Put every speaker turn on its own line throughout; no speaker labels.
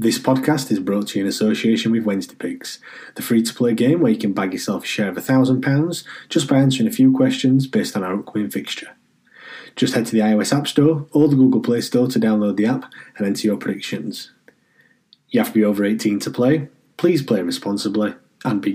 This podcast is brought to you in association with Wednesday Picks, the free to play game where you can bag yourself a share of a thousand pounds just by answering a few questions based on our upcoming fixture. Just head to the iOS App Store or the Google Play Store to download the app and enter your predictions. You have to be over 18 to play, please play responsibly, and be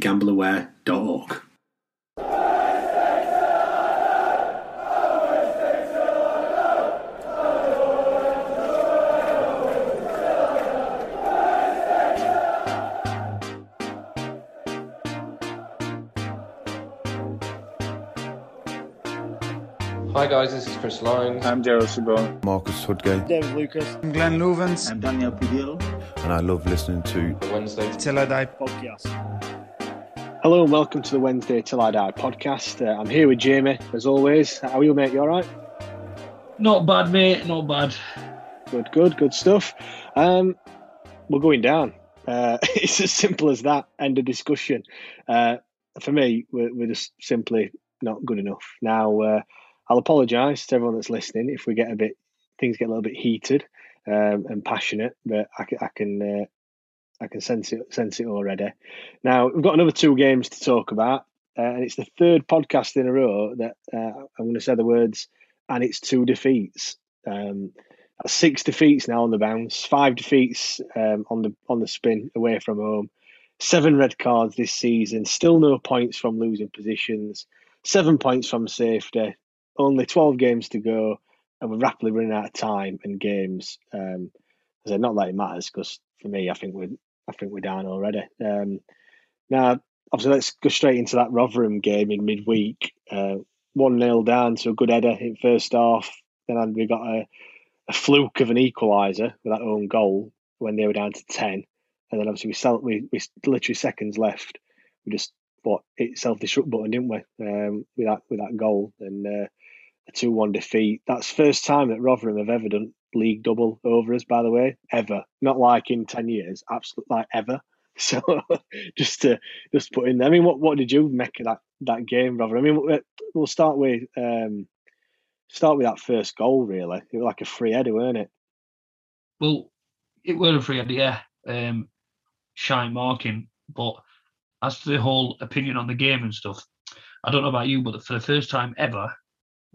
Hi guys, this is Chris Lyons.
I'm Gerald Sibon.
Marcus Tudgay.
David Lucas.
I'm Glenn Loovens.
I'm Daniel Pidillo.
And I love listening to the
Wednesday
Till I Die
podcast.
Hello and welcome to the Wednesday Till I Die podcast. Uh, I'm here with Jamie, as always. How are you, mate? You all right?
Not bad, mate. Not bad.
Good, good, good stuff. Um, we're going down. Uh, it's as simple as that. End of discussion. Uh, for me, we're, we're, just simply not good enough. Now, uh, I'll apologise to everyone that's listening if we get a bit things get a little bit heated um, and passionate, but I, I can uh, I can sense it sense it already. Now we've got another two games to talk about, uh, and it's the third podcast in a row that uh, I'm going to say the words, and it's two defeats. Um, six defeats now on the bounce, five defeats um, on the on the spin away from home, seven red cards this season. Still no points from losing positions, seven points from safety, only 12 games to go, and we're rapidly running out of time and games. Um, I said, not that it matters because for me, I think we're I think we're down already. Um, now, obviously, let's go straight into that Rotherham game in midweek. Uh, one 0 down to a good header in first half. Then we got a, a fluke of an equaliser with that own goal when they were down to ten, and then obviously we sell we we literally seconds left. We just what hit self destruct button, didn't we? Um, with that with that goal and. Uh, a 2 1 defeat. That's first time that Rotherham have ever done league double over us, by the way, ever. Not like in 10 years, absolutely like ever. So just to just put in there. I mean, what, what did you make of that, that game, Rotherham? I mean, we'll start with um, start with that first goal, really. It was like a free header, weren't it?
Well, it was a free header, yeah. Um, shine marking. But as to the whole opinion on the game and stuff, I don't know about you, but for the first time ever,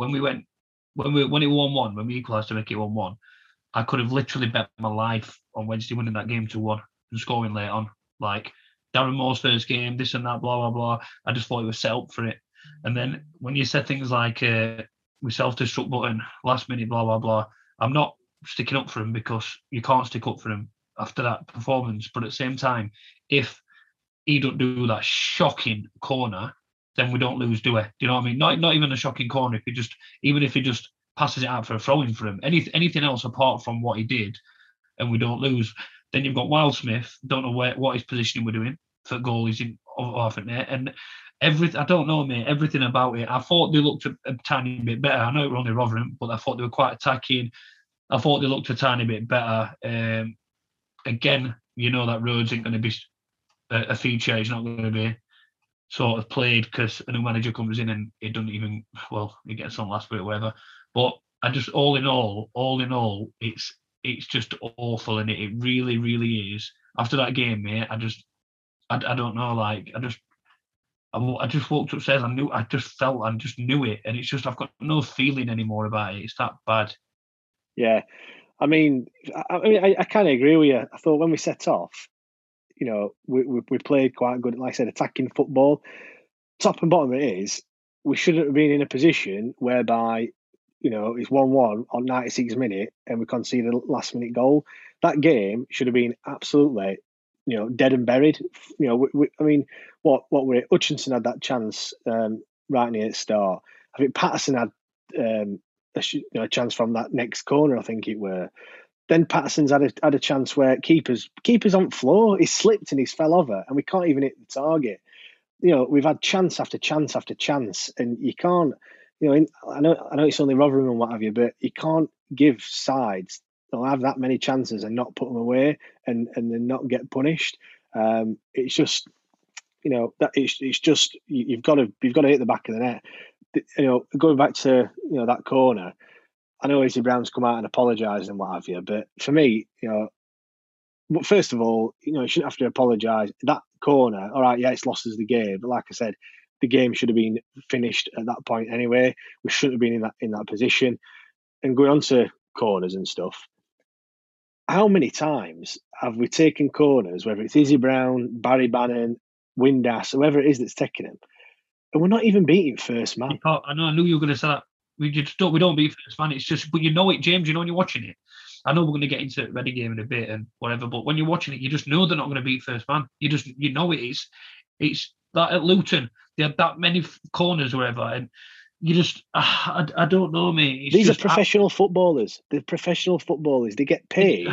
when we went when we when it won one, when we equalised to make it one one, I could have literally bet my life on Wednesday winning that game to one and scoring late on. Like Darren Moore's first game, this and that, blah blah blah. I just thought it was set up for it. And then when you said things like uh, we self-destruct button, last minute, blah blah blah, I'm not sticking up for him because you can't stick up for him after that performance. But at the same time, if he don't do that shocking corner, then we don't lose, do we? Do you know what I mean? Not not even a shocking corner. If he just even if he just passes it out for a throwing for him, any anything else apart from what he did, and we don't lose, then you've got Wildsmith. Don't know where what his positioning we're doing for goalies in off it there, and everything. I don't know, mate. Everything about it. I thought they looked a, a tiny bit better. I know it were only Rotherham, but I thought they were quite attacking. I thought they looked a tiny bit better. Um, again, you know that Rhodes ain't going to be a, a feature. He's not going to be sort of played because a new manager comes in and it doesn't even well, he gets on last week or whatever. But I just all in all, all in all, it's it's just awful and it, it really, really is. After that game, mate, I just I, I don't know. Like I just I, I just walked upstairs. I knew I just felt I just knew it, and it's just I've got no feeling anymore about it. It's that bad.
Yeah, I mean, I, I mean, I, I kind of agree with you. I thought when we set off, you know, we, we, we played quite good, like I said, attacking football. Top and bottom it is, we shouldn't have been in a position whereby, you know, it's 1 1 on 96 minute and we concede a last minute goal. That game should have been absolutely, you know, dead and buried. You know, we, we, I mean, what what were it? Hutchinson had that chance um, right near the start. I think Paterson had um, a, you know, a chance from that next corner, I think it were. Then Paterson's had a, had a chance where keepers keepers on floor. He slipped and he's fell over, and we can't even hit the target. You know, we've had chance after chance after chance, and you can't. You know, in, I know I know it's only Rotherham and what have you, but you can't give sides they'll have that many chances and not put them away and and then not get punished. Um, it's just you know that it's, it's just you, have got to you've got to hit the back of the net. You know, going back to you know that corner, I know Izzy Brown's come out and apologised and what have you, but for me, you know, but first of all, you know, you shouldn't have to apologise. That corner, all right, yeah, it's lost us the game, but like I said, the game should have been finished at that point anyway. We shouldn't have been in that in that position. And going on to corners and stuff, how many times have we taken corners, whether it's Izzy Brown, Barry Bannan, Windass, whoever it is that's taking them, and we're not even beating first man.
I know. I knew you were going to say that we just don't we don't beat first man. It's just but you know it, James. You know when you're watching it. I know we're going to get into Reading game in a bit and whatever, but when you're watching it, you just know they're not going to beat first man. You just you know it is. It's that at Luton they had that many corners wherever, and you just uh, I, I don't know, mate. It's
These
just,
are professional I, footballers. They're professional footballers. They get paid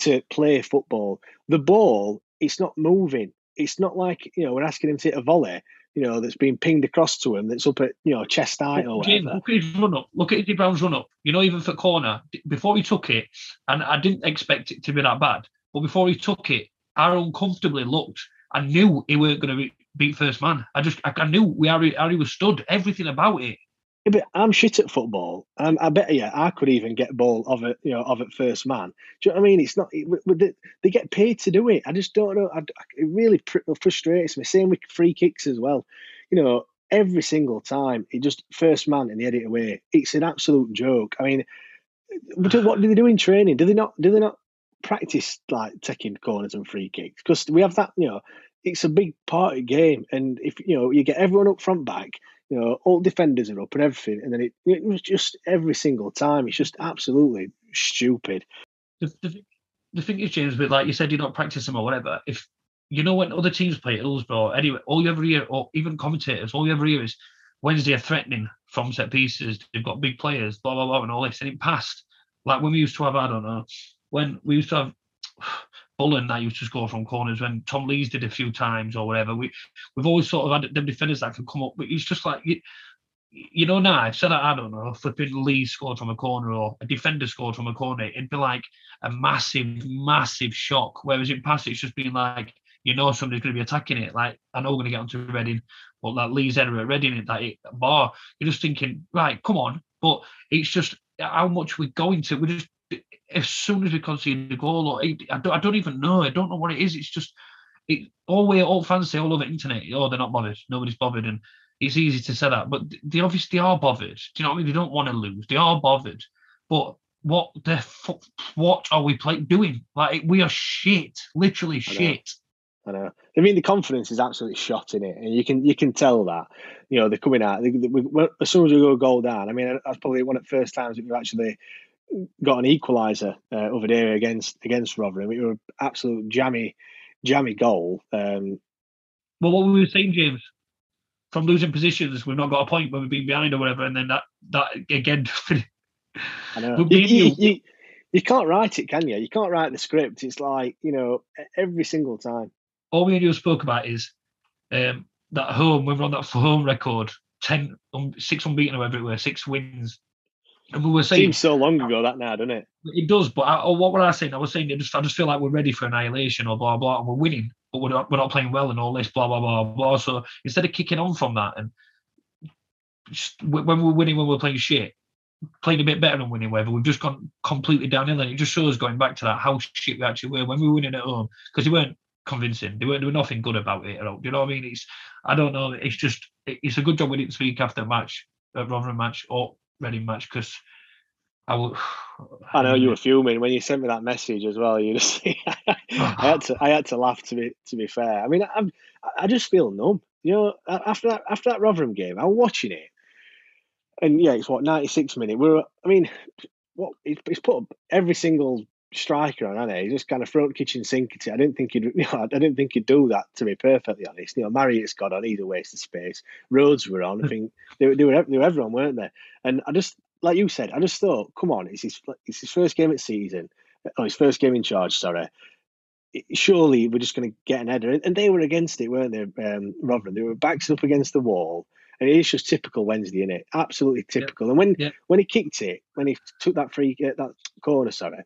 to play football. The ball, it's not moving. It's not like you know we're asking him to hit a volley you know, that's been pinged across to him that's up at, you know, chest height or whatever.
look at his run up. Look at Izzy Brown's run up. You know, even for corner, before he took it, and I didn't expect it to be that bad, but before he took it, I uncomfortably looked. I knew he weren't going to beat first man. I just, I, knew we Harry, Harry was stood. Everything about it.
But I'm shit at football. Um, I bet yeah, I could even get ball of it, you know, of it first man. Do you know what I mean? It's not it, they get paid to do it. I just don't know. I, it really frustrates me. Same with free kicks as well. You know, every single time it just first man and they edit away. It's an absolute joke. I mean, what do they do in training? Do they not? Do they not practice like taking corners and free kicks? Because we have that. You know, it's a big part of the game, and if you know you get everyone up front back you know, all defenders are up and everything, and then it, it was just every single time. It's just absolutely stupid.
The, the, the thing is, James, but like you said, you're not practicing or whatever. If you know when other teams play Hillsborough, anyway, all you ever hear, or even commentators, all you ever hear is Wednesday are threatening from set pieces. They've got big players, blah blah blah, and all this. And it passed. Like when we used to have, I don't know, when we used to have Bullen that used to score from corners when Tom Lees did a few times or whatever. We we've always sort of had them defenders that could come up, but it's just like you, you know now. I've said that I don't know, flipping Lees scored from a corner or a defender scored from a corner, it'd be like a massive, massive shock. Whereas in past, it's just been like you know somebody's going to be attacking it. Like I know we're going to get onto Reading, but that Lees error at Reading, that it, bar, you're just thinking, right, come on. But it's just how much we're going to. We're just as soon as we concede the goal, or I don't, I don't even know. I don't know what it is. It's just it all way all fans say all over the internet, oh, they're not bothered. Nobody's bothered, and it's easy to say that, but they obviously are bothered. Do you know what I mean? They don't want to lose. They are bothered, but what the fuck? What are we play, doing? Like we are shit, literally shit.
I know. I mean, the confidence is absolutely shot in it, and you can you can tell that. You know, they're coming out. They, they, we, as soon as we go a goal down, I mean, that's probably one of the first times that we've actually got an equaliser uh, over there against against Rotherham. It was an absolute jammy, jammy goal. Um,
well, what were we were saying, James, from losing positions, we've not got a point when we've been behind or whatever, and then that that again.
I know. You, you, you, you, can't write it, can you? You can't write the script. It's like you know every single time.
All we only spoke about is um, that home. We were on that home record, 10, um, six unbeaten, or whatever it was, six wins and we were saying
seems so long ago that now, doesn't it?
It does, but I, what were I saying? I was saying I just I just feel like we're ready for annihilation or blah blah, and we're winning, but we're not we're not playing well and all this blah blah blah blah. So instead of kicking on from that and just, when we're winning, when we're playing shit, playing a bit better than winning, whatever, we've just gone completely downhill, and it just shows going back to that how shit we actually were when we were winning at home because we weren't convincing. There were, there were nothing good about it at all. Do you know what I mean? It's I don't know. It's just it's a good job we didn't speak after the match, Rotherham match or Reading much because I will.
I know um, you were fuming when you sent me that message as well. You just, I had to, I had to laugh to be, to be fair. I mean, I'm, I just feel numb. You know, after that, after that Rotherham game, I'm watching it, and yeah, it's what 96 minute. We're, I mean, what he's put up every single striker on, hasn't he? Just kind of front kitchen sink it. I didn't think he'd, you know, I didn't think he'd do that. To be perfectly honest, you know, Marriott's got on. He's a waste of space. Rhodes were on. I think they, they were they were everyone, weren't they? And I just like you said, I just thought, come on, it's his it's his first game at season, or his first game in charge. Sorry. Surely we're just going to get an header, and they were against it, weren't they? Um, Rotherham, they were backs up against the wall, and it's just typical Wednesday, is it? Absolutely typical. Yep. And when yep. when he kicked it, when he took that free uh, that corner, sorry,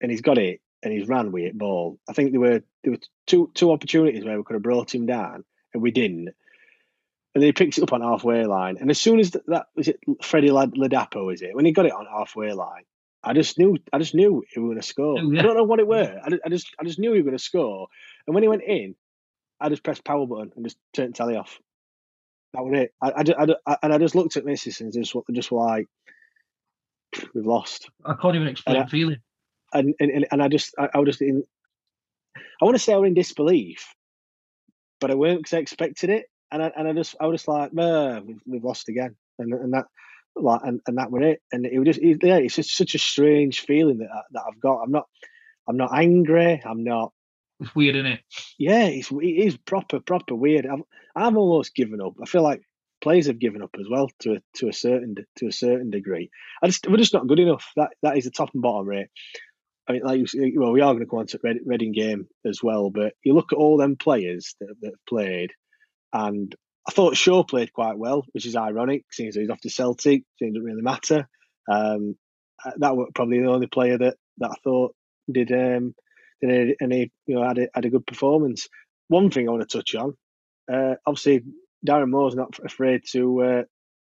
and he's got it and he's ran with it ball. I think there were there were two two opportunities where we could have brought him down, and we didn't. And then he picks it up on halfway line, and as soon as that, that was it, Freddie Ladapo, is it? When he got it on halfway line, I just knew I just knew he was going to score. Oh, yeah. I don't know what it were. I, I just I just knew he was going to score. And when he went in, I just pressed power button and just turned telly off. That was it. I, I, I, and I just looked at Mrs. and just just like, we've lost.
I can't even explain feeling
and and, and I just I, I was just in I want to say I was in disbelief, but I weren't because I expected it, and I and I just I was just like, we've, we've lost again, and and that like and, and that were it, and it was just it, yeah, it's just such a strange feeling that uh, that I've got. I'm not I'm not angry. I'm not.
It's weird, isn't it?
Yeah, it's it is proper proper weird. I've I've almost given up. I feel like players have given up as well to a to a certain to a certain degree. I just we're just not good enough. That that is the top and bottom rate. I mean, like you well, we are going to go on to Reading game as well, but you look at all them players that, that have played, and I thought Shaw played quite well, which is ironic, since he's off to Celtic, so it doesn't really matter. Um, uh, that was probably the only player that, that I thought did um, did any you know had a, had a good performance. One thing I want to touch on, uh, obviously Darren Moore's not afraid to uh,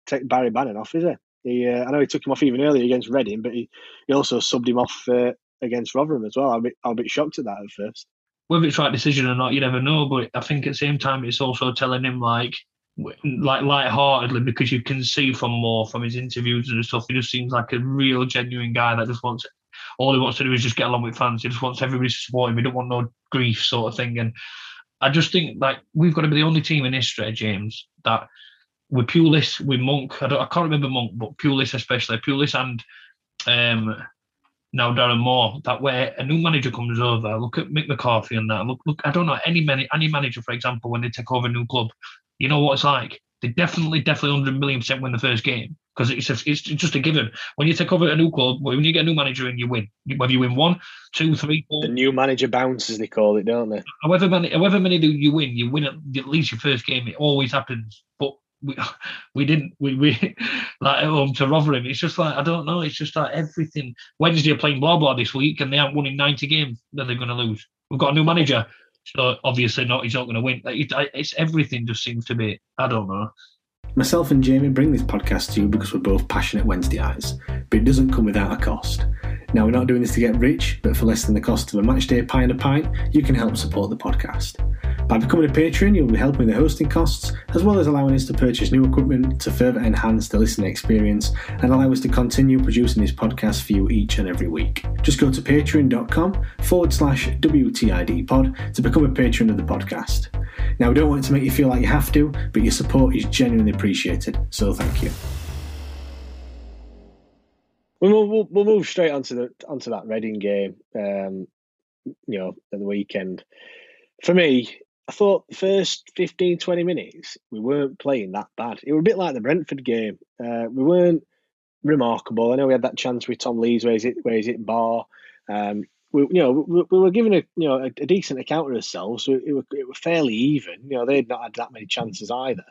take Barry Bannan off, is he? He, uh, I know he took him off even earlier against Reading, but he, he also subbed him off uh, against Rotherham as well. I'll be, I'll shocked at that at first.
Whether it's right decision or not, you never know. But I think at the same time, it's also telling him like, like light-heartedly because you can see from more from his interviews and stuff. He just seems like a real genuine guy that just wants all he wants to do is just get along with fans. He just wants everybody to support him. He don't want no grief sort of thing. And I just think like we've got to be the only team in history, James, that with Pulis, with Monk, I, I can't remember Monk, but Pulis especially, Pulis and um, now Darren Moore, that way a new manager comes over, look at Mick McCarthy and that. Look, look, I don't know any many any manager, for example, when they take over a new club, you know what it's like. They definitely, definitely, hundred million percent win the first game because it's a, it's just a given. When you take over a new club, when you get a new manager and you win, whether you win one, two, three, four.
The new manager bounces, they call it, don't they?
However many, however many do you win, you win at, at least your first game. It always happens, but we we didn't we we like home to Rotherham. It's just like I don't know. It's just like everything. Wednesday are playing blah blah this week, and they haven't won in ninety games. Then they're going to lose. We've got a new manager, so obviously not. He's not going to win. It's everything. Just seems to be. I don't know.
Myself and Jamie bring this podcast to you because we're both passionate Wednesday Wednesdayites, but it doesn't come without a cost. Now, we're not doing this to get rich, but for less than the cost of a matchday pie and a pint, you can help support the podcast. By becoming a patron, you'll be helping the hosting costs, as well as allowing us to purchase new equipment to further enhance the listening experience and allow us to continue producing this podcast for you each and every week. Just go to patreon.com forward slash WTID pod to become a patron of the podcast. Now, we don't want it to make you feel like you have to, but your support is genuinely appreciated, so thank you.
We'll, we'll, we'll move straight onto the onto that Reading game. Um, you know, at the weekend. For me, I thought the first 15, 20 minutes we weren't playing that bad. It was a bit like the Brentford game. Uh, we weren't remarkable. I know we had that chance with Tom Lees where is it where he's it bar. Um, we, you know, we, we, were given a you know a, a decent account of ourselves. So it, was, it was fairly even. You know, they'd not had that many chances either.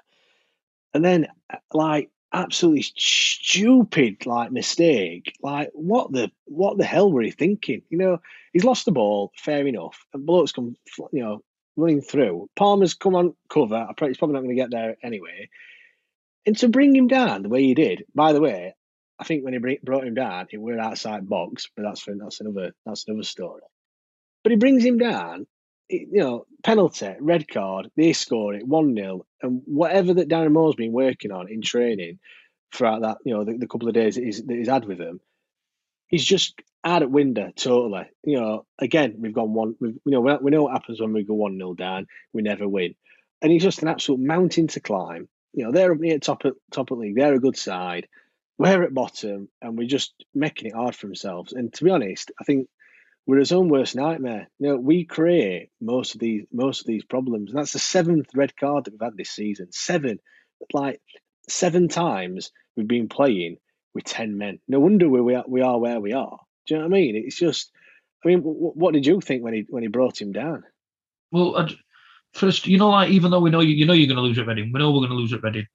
And then, like absolutely stupid like mistake. Like what the what the hell were he thinking? You know, he's lost the ball, fair enough. And bloke's come, you know, running through. Palmer's come on cover. I He's probably not going to get there anyway. And to bring him down the way he did, by the way, I think when he brought him down, it were outside box, but that's for, that's another that's another story. But he brings him down you know, penalty, red card, they score it 1 0. And whatever that Darren Moore's been working on in training throughout that, you know, the, the couple of days that he's, that he's had with them, he's just out at window totally. You know, again, we've gone one, we've, you know, we know what happens when we go 1 0 down, we never win. And he's just an absolute mountain to climb. You know, they're up near top of, top of the league, they're a good side. We're at bottom and we're just making it hard for themselves. And to be honest, I think we're his own worst nightmare. You know, we create most of these most of these problems. And that's the seventh red card that we've had this season. Seven. Like seven times we've been playing with ten men. No wonder we are, we are where we are. Do you know what I mean? It's just. I mean, what did you think when he when he brought him down?
Well, first, you know, like even though we know you, you know you're going to lose at Reading, we know we're going to lose at Reading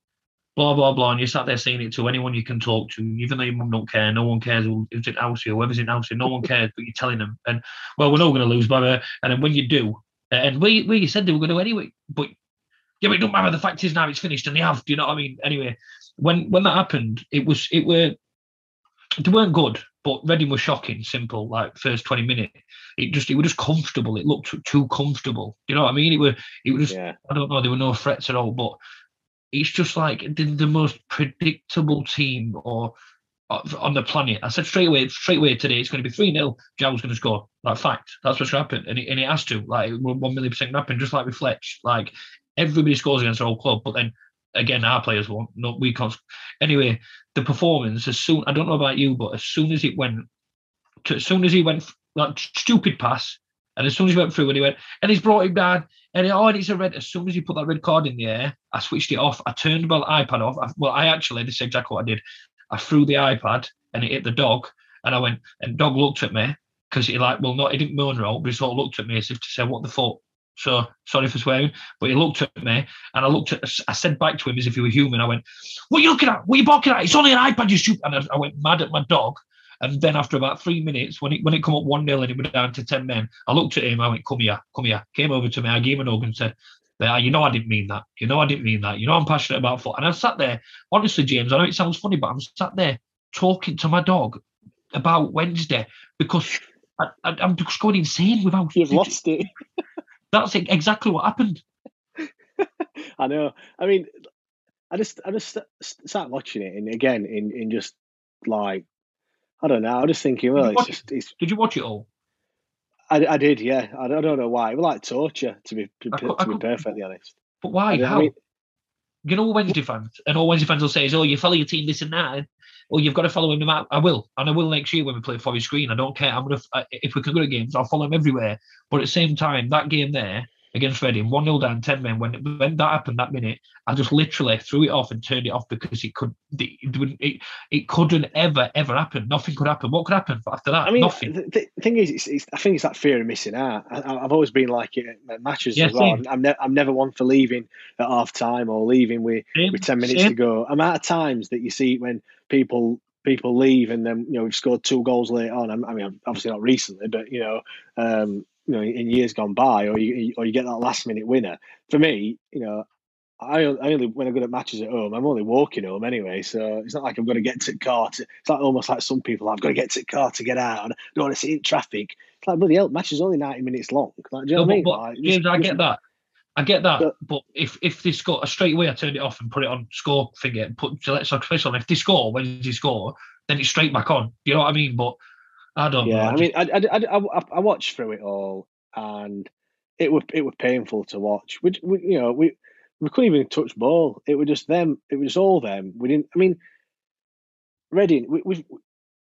blah blah blah, and you sat there saying it to anyone you can talk to, even though your mum don't care, no one cares who's in house or whoever's in house no one cares, but you're telling them, and well, we're not going to lose, by the and then when you do, and we we said they were going to anyway, but yeah, but it don't matter. The fact is now it's finished, and they have. Do you know what I mean? Anyway, when when that happened, it was it were they weren't good, but Reading was shocking, simple. Like first twenty minutes, it just it was just comfortable. It looked too comfortable. Do you know what I mean? It were it was just yeah. I don't know. There were no threats at all, but it's just like the, the most predictable team or uh, on the planet. I said straight away, straight away today, it's going to be 3 0. João's going to score. Like, fact. That's what's happened. And it, and it has to. Like, 1 million percent happen, just like with Fletch. Like, everybody scores against our whole club. But then, again, our players won't. No, we can't. Anyway, the performance, as soon, I don't know about you, but as soon as it went, to, as soon as he went, like, stupid pass, and as soon as he went through and he went, and he's brought him down, and oh, and it's a red. As soon as he put that red card in the air, I switched it off. I turned my iPad off. I, well, I actually, this is exactly what I did. I threw the iPad and it hit the dog, and I went, and dog looked at me because he like, well, not he didn't moan all but he sort of looked at me as if to say, what the fuck? So sorry for swearing, but he looked at me and I looked at, I said back to him as if he were human. I went, What are you looking at? What are you barking at? It's only an iPad, you stupid. And I, I went mad at my dog and then after about three minutes, when it when it come up one 0 and it went down to ten men, I looked at him. I went, "Come here, come here." Came over to me. I gave him a hug and said, "There, you know I didn't mean that. You know I didn't mean that. You know I'm passionate about football." And I sat there, honestly, James. I know it sounds funny, but I'm sat there talking to my dog about Wednesday because I, am just going insane without.
You've lost it.
That's exactly what happened.
I know. I mean, I just I just sat watching it, and again, in in just like I don't know. I was just thinking, well, it's just. It's,
did you watch it all?
I, I did, yeah. I don't, I don't know why. It was like torture, to be to, could, to be perfectly honest.
But why? How? Mean, you know, Wednesday fans, and all Wednesday fans will say is, "Oh, you follow your team, this and that." And, well, you've got to follow him no matter. I will, and I will next year when we play Forest Green. I don't care. I'm gonna uh, if we can go to games, I'll follow him everywhere. But at the same time, that game there, against Reading, 1 0 down, 10 men. When when that happened that minute, I just literally threw it off and turned it off because it could it, it, it couldn't ever, ever happen. Nothing could happen. What could happen after that?
I mean,
Nothing.
The, the thing is, it's, it's, I think it's that fear of missing out. I, have always been like it at matches yeah, as well. I'm, ne- I'm never one for leaving at half time or leaving with, with 10 minutes same. to go. I'm out of times that you see when people people leave and then you know we've scored two goals later on. I mean, obviously not recently, but you know, um, you know in years gone by, or you or you get that last minute winner. For me, you know, I, I only when I go to matches at home, I'm only walking home anyway, so it's not like I'm going to get to the car. To, it's like almost like some people I've got to get to the car to get out, and I don't want to sit in traffic. It's like bloody hell, match is only ninety minutes long. Like, do you know no, what I mean?
But, James, I get that. I get that, but, but if if they score straight away, I turn it off and put it on score thing and put Gillette Soccer Saturday on. If they score, when they score, then it's straight back on. You know what I mean? But I don't
yeah,
know.
I, mean, I, I, I, I watched through it all, and it was it was painful to watch. We, we you know we we couldn't even touch ball. It was just them. It was all them. We didn't. I mean, Reading. We we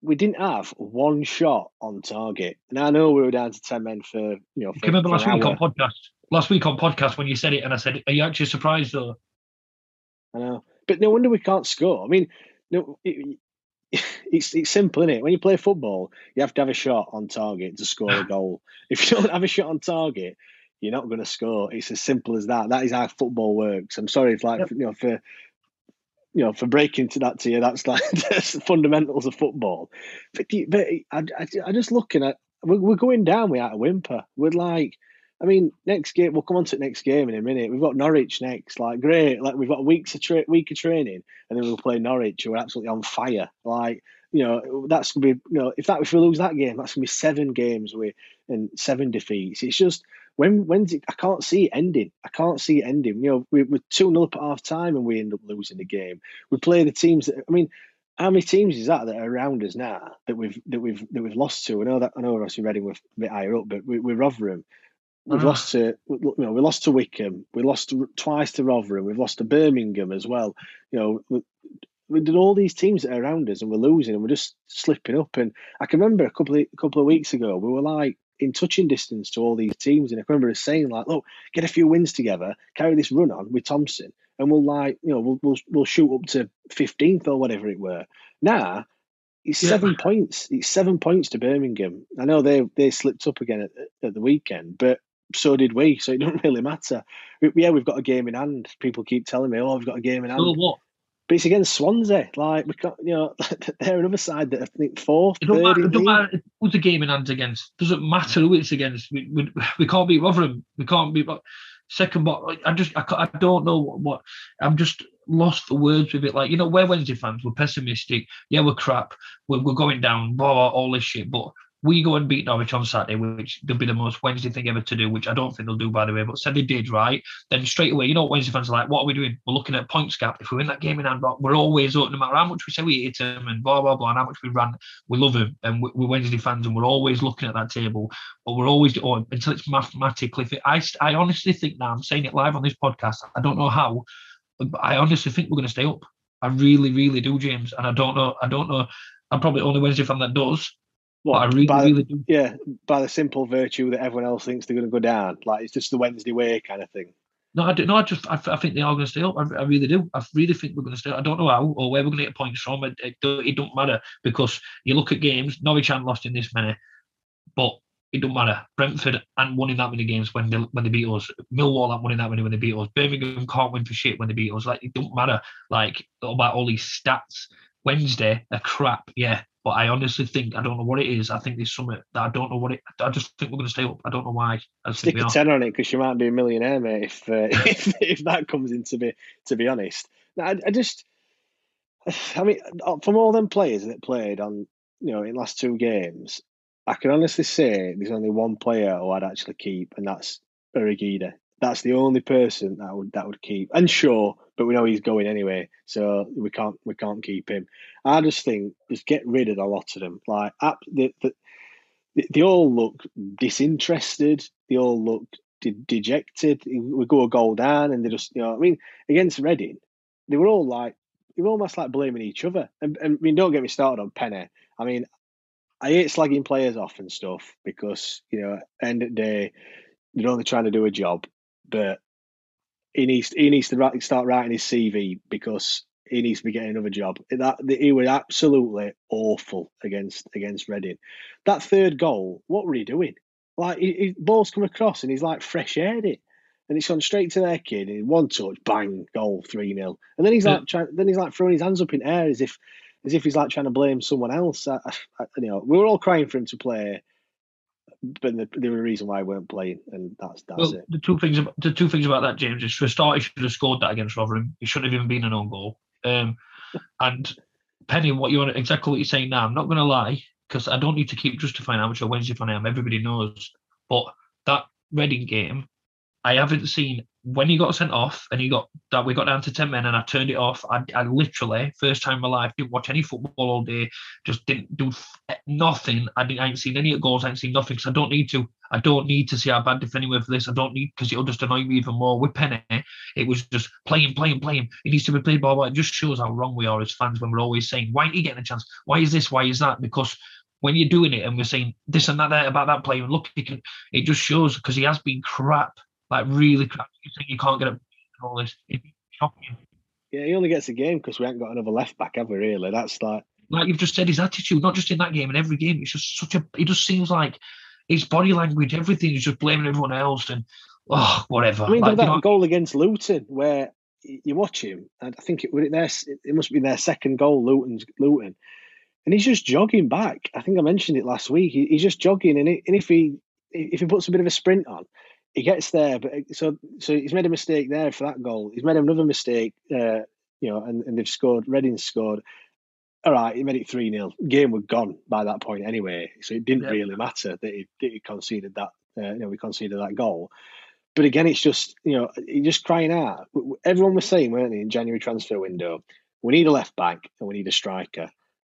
we didn't have one shot on target. And I know we were down to ten men for you know. For,
remember last week hour. on podcast? Last week on podcast when you said it, and I said, "Are you actually surprised though?"
I know, but no wonder we can't score. I mean, no, it, it's it's simple, isn't it? When you play football, you have to have a shot on target to score a goal. If you don't have a shot on target, you're not going to score. It's as simple as that. That is how football works. I'm sorry if like yep. you know for you know for breaking to that to you. That's like that's the fundamentals of football. But, but I, I, I just looking at we're, we're going down without a whimper. We're like I mean, next game we'll come on to the next game in a minute. We've got Norwich next. Like great, like we've got a week of tra- week of training, and then we'll play Norwich, who are absolutely on fire. Like you know, that's gonna be you know if that if we lose that game, that's gonna be seven games with and seven defeats. It's just when when's it? I can't see it ending. I can't see it ending. You know, we, we're two 0 up at half time and we end up losing the game. We play the teams that I mean, how many teams is that that are around us now that we've that we've that we've lost to? I know that I know obviously Reading we're a bit higher up, but we, we're Rotherham. We've ah. lost to you know we lost to Wycombe. We lost to, twice to Rotherham. We've lost to Birmingham as well. You know. We, we did all these teams that are around us, and we're losing, and we're just slipping up. And I can remember a couple of, a couple of weeks ago, we were like in touching distance to all these teams, and I can remember us saying like, "Look, get a few wins together, carry this run on with Thompson, and we'll like, you know, we'll we'll, we'll shoot up to fifteenth or whatever it were." Now it's
Yeah.
seven points. It's seven points to Birmingham. I know they they slipped up again at, at the weekend, but so did we. So it doesn't really matter. Yeah, we've got a game in hand. People keep telling me, "Oh, we've got a game in hand."
So what?
But it's against Swansea. Like we can't, you know, they're another side that I think fourth,
It don't matter, it don't matter who's the game in hand against. Doesn't matter who it's against. We, we, we can't beat Rotherham. We can't beat second. But I just I, I don't know what, what I'm just lost for words with it. Like you know, we're Wednesday fans. We're pessimistic. Yeah, we're crap. We're, we're going down. Blah, blah all this shit. But we go and beat Norwich on Saturday, which will be the most Wednesday thing ever to do. Which I don't think they'll do by the way. But said they did right. Then straight away, you know Wednesday fans are like. What are we doing? We're looking at points gap. If we win that game in hand, we're always up. No matter how much we say we hate them and blah blah blah, and how much we ran we love him and we- we're Wednesday fans and we're always looking at that table, but we're always or until it's mathematically. I I honestly think now I'm saying it live on this podcast. I don't know how, but I honestly think we're going to stay up. I really, really do, James, and I don't know. I don't know. I'm probably the only Wednesday fan that does. But I really,
by,
really do.
Yeah, by the simple virtue that everyone else thinks they're going to go down. Like it's just the Wednesday way kind of thing.
No, I do. No, I just I, I think they are going to stay up. I, I really do. I really think we're going to stay. up. I don't know how or where we're going to get points from. It, it, don't- it don't matter because you look at games. Norwich haven't lost in this many, but it don't matter. Brentford and won in that many games when they when they beat us. Millwall haven't won in that many when they beat us. Birmingham can't win for shit when they beat us. Like it don't matter. Like about all these stats. Wednesday are crap. Yeah. But I honestly think I don't know what it is. I think there's something that I don't know what it. I just think we're going to stay up. I don't know why. I
Stick
think
a tenner on it because you might be a millionaire, mate. If uh, if, if that comes in to be to be honest, I, I just, I mean, uh, from all them players that played on, you know, in last two games, I can honestly say there's only one player who I'd actually keep, and that's Urhoghide. That's the only person that would that would keep. And sure, but we know he's going anyway, so we can't we can't keep him. I just think just get rid of a lot of them. Like the, the, they, they all look disinterested. They all look de- dejected. We go a goal down, and they just you know. I mean, against Reading, they were all like they were almost like blaming each other. And, and I mean, don't get me started on Penney. I mean, I hate slagging players off and stuff because you know, end of the day, they're only trying to do a job. But he needs he needs to write, start writing his CV because he needs to be getting another job. That he was absolutely awful against against Reading. That third goal, what were he doing? Like he, he balls come across and he's like fresh aired it, and it's gone straight to their kid. And one touch, bang, goal, three 0 And then he's
Yeah.
like trying, then he's like throwing his hands up in air as if as if he's like trying to blame someone else. I, I, you know, we were all crying for him to play, but the, there was a reason why he weren't playing, and that's that's
Well,
it.
the two things about the two things about that, James, is for a start, he should have scored that against Rotherham. He shouldn't have even been an own goal. Um, and Penney, what you want exactly what you're saying now. I'm not going to lie because I don't need to keep justifying how much a Wednesday fan I am. Everybody knows. But that Reading game, I haven't seen when he got sent off and he got that we got down to 10 men and I turned it off. I, I literally, first time in my life, didn't watch any football all day, just didn't do f- eh, nothing. I, didn't, I ain't seen any goals, I ain't seen nothing because I don't need to. I don't need to see our bad defending with this. I don't need because it'll just annoy me even more. With Penney, it was just playing, playing, playing. It needs to be played blah blah. It just shows how wrong we are as fans when we're always saying, Why ain't he getting a chance? Why is this? Why is that? Because when you're doing it and we're saying this and that about that player, and look, he can, it just shows because he has been crap, like really crap. You think you can't get a all this. It's shocking.
Yeah, he only gets a game because we haven't got another left back, have we? Really, that's like
Like you've just said, his attitude, not just in that game, in every game, it's just such a. It just seems like his body language, everything is just blaming everyone else and oh whatever.
I mean,
Like,
that
know,
goal against Luton where you watch him, and I think it was it their it must be their second goal, Luton's Luton, and he's just jogging back. I think I mentioned it last week. He, he's just jogging, and, he, and if he if he puts a bit of a sprint on, he gets there. But so so he's made a mistake there for that goal. He's made another mistake, uh, you know, and, and they've scored. Reading scored. All right, he made it 3 0. Game was gone by that point anyway. So it didn't
Yeah.
really matter that he, that he conceded that uh, you know we conceded that goal. But again, it's just you know just crying out. Everyone was saying, weren't they, in January transfer window, we need a left back and we need a striker.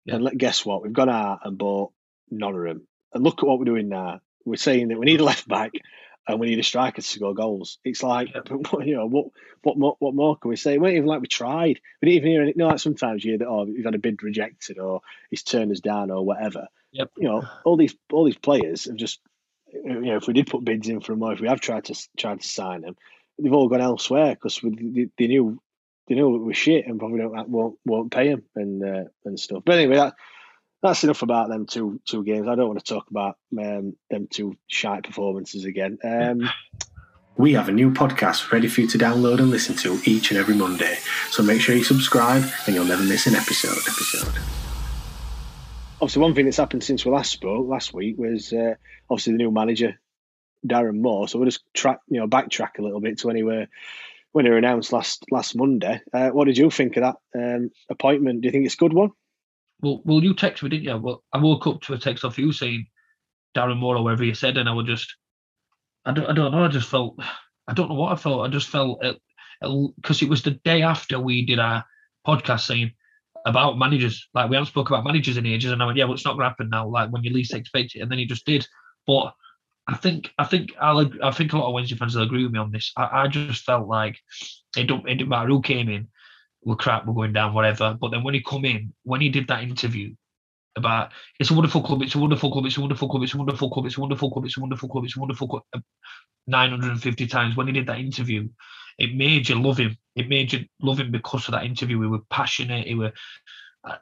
Yeah. And let, guess what? We've gone out and bought none of them. And look at what we're doing now. We're saying that we need a left back and we need a striker to score goals. It's like, yeah. you know, what what more, what more can we say? It wasn't even like we tried. We didn't even hear it. You know, like sometimes you hear that, oh, we've had a bid rejected or he's turned us down or whatever.
Yep.
You know, all these all these players have just, you know, if we did put bids in for them or if we have tried to tried to sign them, they've all gone elsewhere because they, they knew they know we were shit and probably don't won't won't pay them and uh, and stuff. But anyway, that that's enough about them two two games. I don't want to talk about um, them two shite performances again. Um,
we have a new podcast ready for you to download and listen to each and every Monday. So make sure you subscribe and you'll never miss an episode. Episode.
Obviously, one thing that's happened since we last spoke last week was uh, obviously the new manager, Darren Moore. So we'll just track, you know, backtrack a little bit to anywhere when it announced last last Monday. Uh, what did you think of that um, appointment? Do you think it's a good one?
Well, well, you text me, didn't you? Well, I woke up to a text off you saying Darren Moore or whatever you said, and I was just, I don't, I don't know. I just felt, I don't know what I felt. I just felt because it, it was the day after we did our podcast saying about managers. Like we haven't spoke about managers in ages, and I went, yeah, well, it's not going to happen now. Like when you least expect it, and then he just did. But I think I think I'll, I think a lot of Wednesday fans will agree with me on this. I, I just felt like it don't it didn't matter who came in, we're crap, we're going down, whatever. But then when he come in, when he did that interview about it's a wonderful club, it's a wonderful club, it's a wonderful club, it's a wonderful club, it's a wonderful club, it's a wonderful club, it's a wonderful club. Uh, 950 times when he did that interview, it made you love him. It made you love him because of that interview. He were passionate. He were.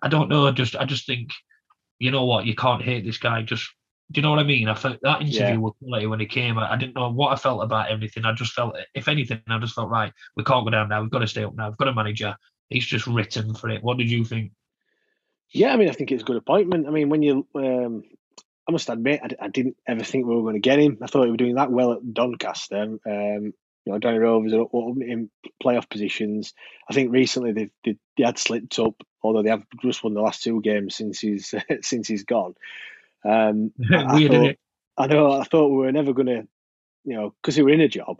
I don't know. Just I just think, you know what? You can't hate this guy just do you know what I mean? I felt that interview yeah. was quality when he came. I, I, didn't know what I felt about everything. I just felt, if anything, I just felt right. We can't go down now. We've got to stay up now. We've got a manager. He's just written for it. What did you think?
Yeah, I mean, I think it's a good appointment. I mean, when you, um, I must admit, I, I, didn't ever think we were going to get him. I thought we were doing that well at Doncaster. Um, you know, Donny Rovers are in playoff positions. I think recently they, they, they had slipped up, although they have just won the last two games since he's since he's gone. Um, I, thought, I know. I thought we were never going to, you know, because he were in a job.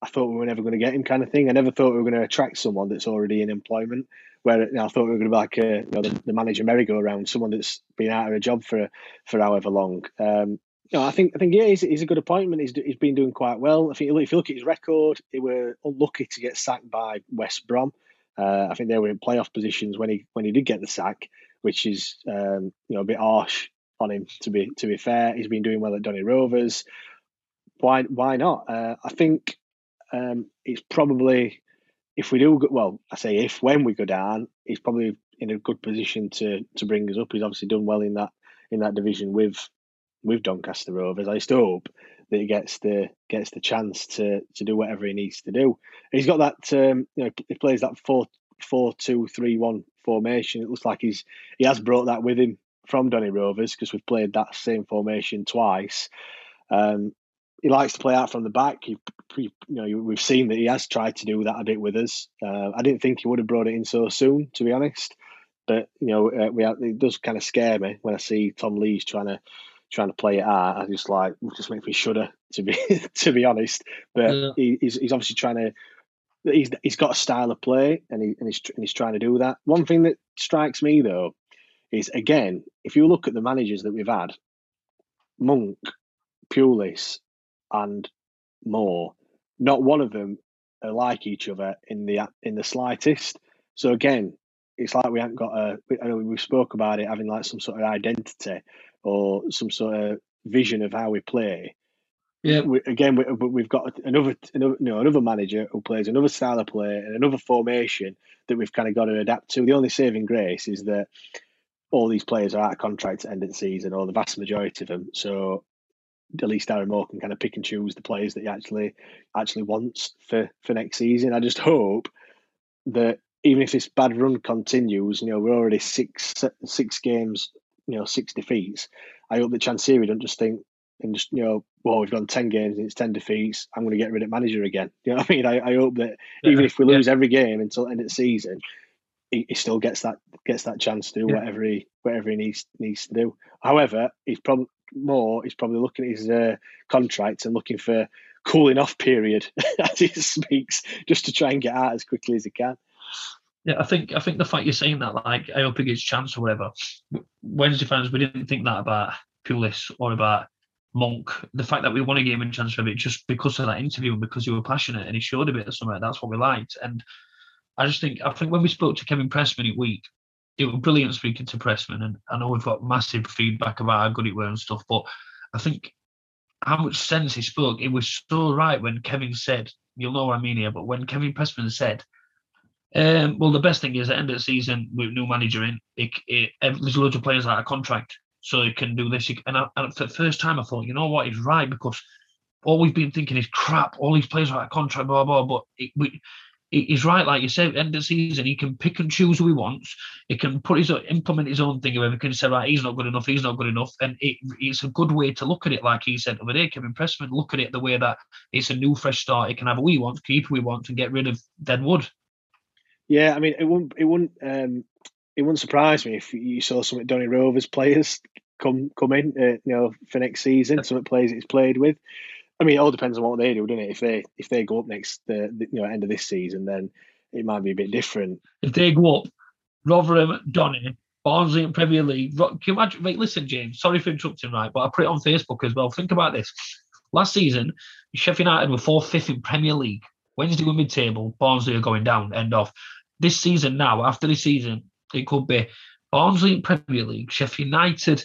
I thought we were never going to get him, kind of thing. I never thought we were going to attract someone that's already in employment. Where you know, I thought we were going to be like a, you know, the, the manager merry-go-round, someone that's been out of a job for for however long. Um, you know, I think I think yeah, he's, he's a good appointment. He's he's been doing quite well. I think if you look at his record, they were unlucky to get sacked by West Brom. Uh, I think they were in playoff positions when he when he did get the sack, which is um, you know a bit harsh on him. To be to be fair, he's been doing well at Donny Rovers. Why why not? Uh, I think um, it's probably if we do go, well, I say if when we go down, he's probably in a good position to to bring us up. He's obviously done well in that in that division with with Doncaster Rovers. I still hope that he gets the gets the chance to to do whatever he needs to do. He's got that um, you know he plays that four four two three one formation. It looks like he's he has brought that with him from Donny Rovers because we've played that same formation twice. Um, he likes to play out from the back. He, he, you know, we've seen that he has tried to do that a bit with us. Uh, I didn't think he would have brought it in so soon, to be honest. But you know, uh, we have, it does kind of scare me when I see Tom Lees trying to trying to play it out. I just like just makes me shudder to be to be honest. But yeah. he, he's he's obviously trying to. He's he's got a style of play, and he and he's and he's trying to do that. One thing that strikes me though is again, if you look at the managers that we've had, Monk, Pulis, and Moore, not one of them are like each other in the in the slightest. So again, it's like we haven't got a. I know we spoke about it having like some sort of identity or some sort of vision of how we play.
Yeah.
We, again, we, we've got another, another, you know, another manager who plays another style of play and another formation that we've kind of got to adapt to. The only saving grace is that all these players are out of contract at end of the season, or the vast majority of them. So at least Darren Moore can kind of pick and choose the players that he actually actually wants for for next season. I just hope that even if this bad run continues, you know, we're already six six games, you know, six defeats. I hope that Chansiri don't just think and just you know, well, we've done ten games and it's ten defeats. I'm going to get rid of manager again. You know what I mean? I, I hope that yeah, even if we lose yeah. every game until end of the season, he, he still gets that gets that chance to do yeah. whatever he whatever he needs needs to do. However, he's probably more he's probably looking at his uh, contract and looking for cooling off period as he speaks, just to try and get out as quickly as he can.
Yeah, I think I think the fact you're saying that, like, I hope he gets chance or whatever. Wednesday fans, we didn't think that about Pulis or about Monk. The fact that we won a game in chance for it just because of that interview and because you were passionate and he showed a bit of something. That's what we liked. And I just think I think when we spoke to Kevin Pressman in week, it was brilliant speaking to Pressman, and I know we've got massive feedback about how good it were and stuff. But I think how much sense he spoke, it was so right when Kevin said, "You'll know what I mean here," but when Kevin Pressman said um, well, the best thing is at the end of the season with new manager in, it, it, there's loads of players out of contract, so he can do this. And, I, and for the first time, I thought, you know what, he's right because all we've been thinking is crap. All these players are out of contract, blah blah. But it, we, he's right, like you said. End of the season, he can pick and choose who he wants. He can put his implement his own thing. He can say, right, he's not good enough. He's not good enough, and it, it's a good way to look at it. Like he said over there, Kevin Pressman, look at it the way that it's a new, fresh start. He can have who he wants, keep who he wants, and get rid of dead wood.
Yeah, I mean, it wouldn't it wouldn't um, it wouldn't surprise me if you saw some of Donny Rovers players come come in, uh, you know, for next season. Some of the players he's played with. I mean, it all depends on what they do, doesn't it? If they if they go up next, uh, you know, end of this season, then it might be a bit different.
If they go up, Rotherham, Donny, Barnsley in Premier League. Can you imagine? Wait, listen, James. Sorry for interrupting, right? But I put it on Facebook as well. Think about this. Last season, Sheffield United were fourth, fifth in Premier League. Wednesday were mid-table. Barnsley are going down. End off this season now, after this season, it could be Barnsley in Premier League, Sheffield United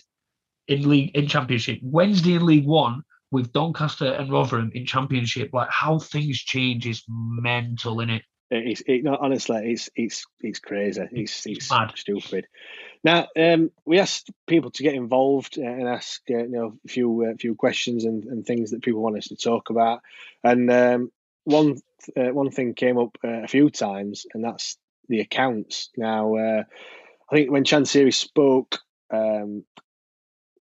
in league in Championship, Wednesday in League One with Doncaster and Rotherham in Championship. Like how things change is mental in it.
It's it, no, honestly, it's it's it's crazy. It's it's, mad. stupid. Now, um, we asked people to get involved and ask uh, you know a few uh, few questions and, and things that people want us to talk about. And um, one uh, one thing came up uh, a few times, and that's the accounts. Now, uh, I think when Chansiri spoke um,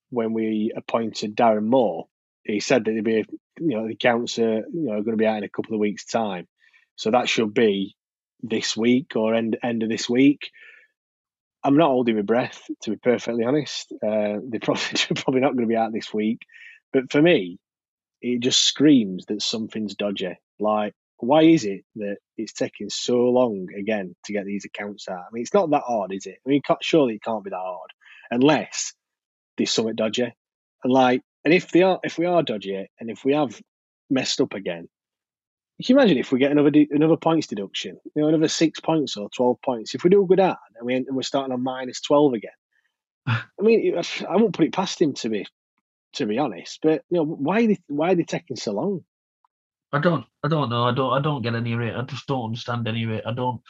when we appointed Darren Moore, he said that there'd be, you know, the accounts are, you know, going to be out in a couple of weeks' time. So that should be this week or end end of this week. I'm not holding my breath, to be perfectly honest. Uh, they're probably probably not going to be out this week, but for me, it just screams that something's dodgy. Like why is it that it's taking so long again to get these accounts out? I mean, it's not that hard, is it? I mean, surely it can't be that hard unless there's something dodgy. And like, and if they are, if we are dodgy, and if we have messed up again, can you imagine if we get another another points deduction, you know, another six points or twelve points? If we do good at and we and we're starting on minus twelve again, I mean, I won't put it past him to be to be honest. But you know, why are they, why are they taking so long?
I don't. I don't know. I don't. I don't get any of it. I just don't understand any of it. I don't.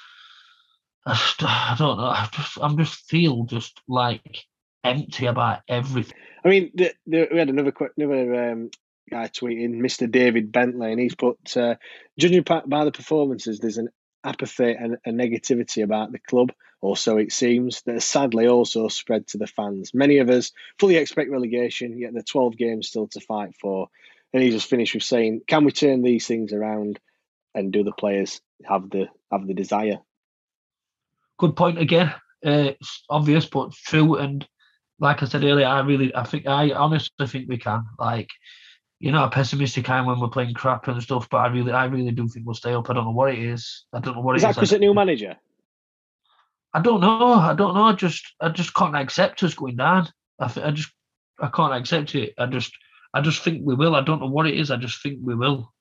I, just, I don't know. I just. I'm just feel just like empty about everything.
I mean, the, the, we had another another um, guy tweeting, Mr. David Bentley, and he's put, uh, judging by the performances, there's an apathy and a negativity about the club, or so it seems, that sadly also spread to the fans. Many of us fully expect relegation, yet there are 12 games still to fight for. And he just finished with saying, "Can we turn these things around, and do the players have the have the desire?"
Good point again. Uh, it's obvious, but true. And like I said earlier, I really, I think, I honestly think we can. Like, you know, a pessimistic I am when we're playing crap and stuff, but I really, I really do think we'll stay up. I don't know what it is. I don't know what
is
it
that because a new manager?
I don't know. I don't know. I just, I just can't accept us going down. I, I just, I can't accept it. I just, I just think we will. I don't know what it is. I just think we will.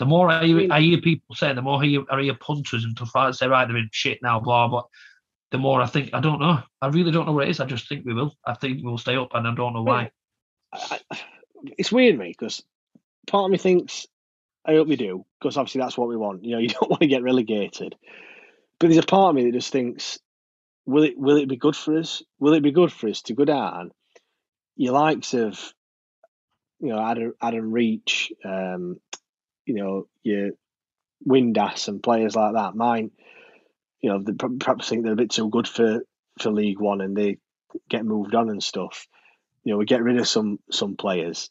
The more I hear, I hear people saying, the more I hear, I hear punters and stuff like say, right, they're in shit now, blah, blah. The more I think, I don't know. I really don't know what it is. I just think we will. I think we'll stay up, and I don't know why.
It's weird, me, because part of me thinks, I hope we do, because obviously that's what we want. You know, you don't want to get relegated. But there's a part of me that just thinks, will it will it be good for us? Will it be good for us to go down? Your likes of you know Adam Adam Reach, um, you know your Windass and players like that. Mine, you know, they perhaps think they're a bit too good for for League One and they get moved on and stuff. You know, we get rid of some some players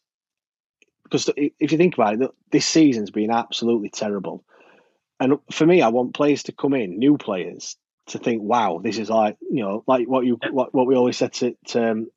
because if you think about it, this season's been absolutely terrible. And for me, I want players to come in, new players, to think, "Wow, this is like you know, like what you what, what we always said to, to um,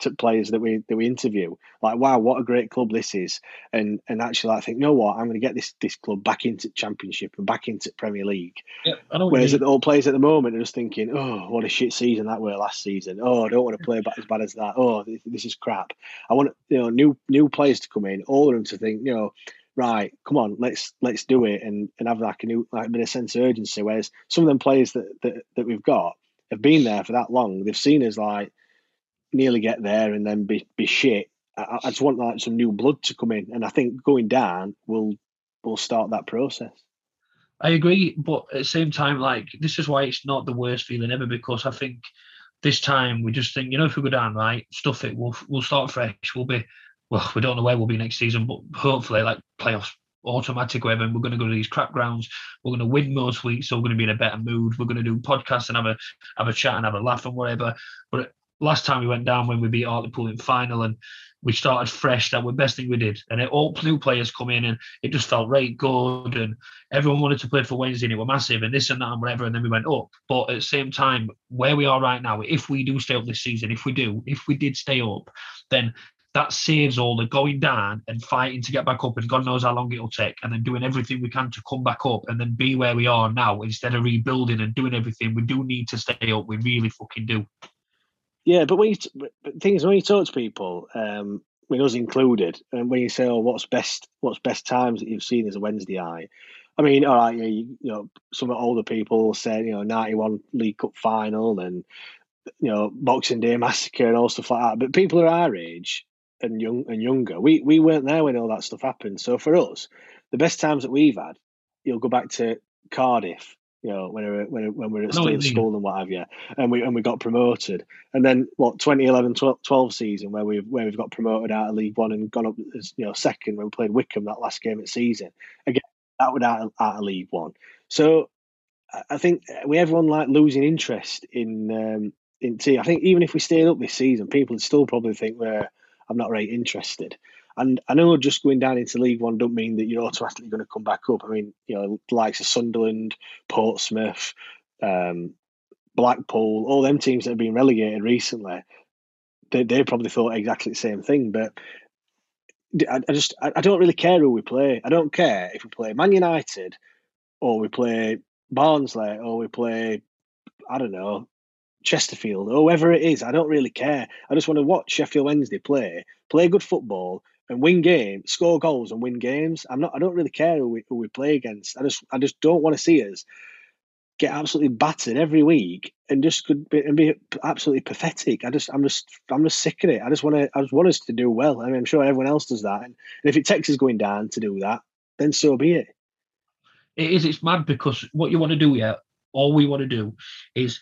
to players that we that we interview. Like, wow, what a great club this is, and and actually, I think, you know what, I'm going to get this this club back into Championship and back into Premier League.
Yeah.
Whereas the all players at the moment are just thinking, oh, what a shit season that were last season. Oh, I don't want to play as bad as that. Oh, this, this is crap. I want you know new new players to come in, all of them to think, you know right, come on, let's let's do it and, and have like a new like a bit of sense of urgency. Whereas some of them players that, that that we've got have been there for that long. They've seen us like nearly get there and then be be shit. I, I just want like some new blood to come in, and I think going down will will start that process.
I agree, but at the same time, like this is why it's not the worst feeling ever because I think this time we just think, you know, if we go down, right, stuff it, we'll we'll start fresh. We'll be well, we don't know where we'll be next season, but hopefully, like playoffs, automatic whatever, and we're going to go to these crap grounds. We're going to win most weeks, so we're going to be in a better mood. We're going to do podcasts and have a have a chat and have a laugh and whatever. But last time we went down when we beat Hartlepool in final and we started fresh. That was the best thing we did, and it, all new players come in, and it just felt right good, and everyone wanted to play for Wednesday, and it was massive, and this and that and whatever, and then we went up. But at the same time, where we are right now, if we do stay up this season, if we do, if we did stay up, then that saves all the going down and fighting to get back up and God knows how long it'll take and then doing everything we can to come back up and then be where we are now instead of rebuilding and doing everything we do need to stay up we really fucking do
yeah but when you t- but things when you talk to people um with us included and when you say oh what's best what's best times that you've seen as a Wednesday eye I mean, all right, you, you know, some of older people said, you know, 91 League Cup final and, you know, Boxing Day massacre and all stuff like that. But people are our age, and young and younger. We we weren't there when all that stuff happened. So for us, the best times that we've had, you'll go back to Cardiff, you know, when we were, when, when we were at still school and what have you, and we and we got promoted. And then what 2011 12, 12 season where we've where we've got promoted out of League One and gone up as you know second when we played Wycombe that last game of season. Again, that would out of, out of League One. So I think we everyone like losing interest in um, in team. I think even if we stayed up this season, people would still probably think we're I'm not very interested. And I know just going down into League One don't mean that you're automatically going to come back up. I mean, you know, the likes of Sunderland, Portsmouth, um, Blackpool, all them teams that have been relegated recently, they, they probably thought exactly the same thing. But I, I just I, I don't really care who we play. I don't care if we play Man United or we play Barnsley or we play I don't know Chesterfield, or whoever it is. I don't really care. I just want to watch Sheffield Wednesday play, play good football, and win games, score goals, and win games. I'm not. I don't really care who we, who we play against. I just. I just don't want to see us get absolutely battered every week and just could be, and be absolutely pathetic. I just. I'm just. I'm just sick of it. I just want to. I just want us to do well. I mean, I'm sure everyone else does that. And, if it takes us going down to do that, then so be it.
It is. It's mad because what you want to do, yeah. All we want to do is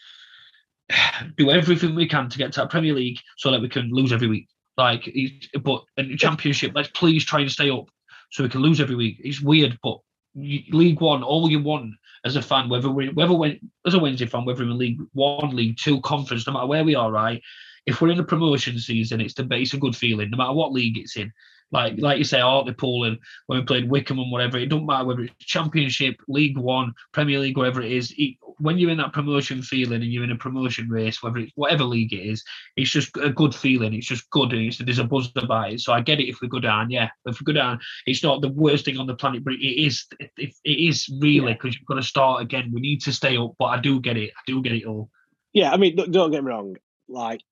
do everything we can to get to that Premier League so that we can lose every week. Like, he's but in the Championship, let's please try and stay up so we can lose every week. It's weird, but League One, all you want as a fan, whether we, whether we, as a Wednesday fan, whether we're in League One, League Two, Conference, no matter where we are, right? If we're in a promotion season, it's the it's a good feeling, no matter what league it's in. Like like you say, Hartlepool and when we played Wycombe and whatever, it don't matter whether it's Championship, League One, Premier League, whatever it is. It, when you're in that promotion feeling and you're in a promotion race, whether it's whatever league it is, it's just a good feeling. It's just good and it's, there's a buzz about it. So I get it if we go down, yeah. If we go down, it's not the worst thing on the planet, but it is. It, it is really because yeah. you've got to start again. We need to stay up, but I do get it. I do get it all.
Yeah, I mean, don't get me wrong. Like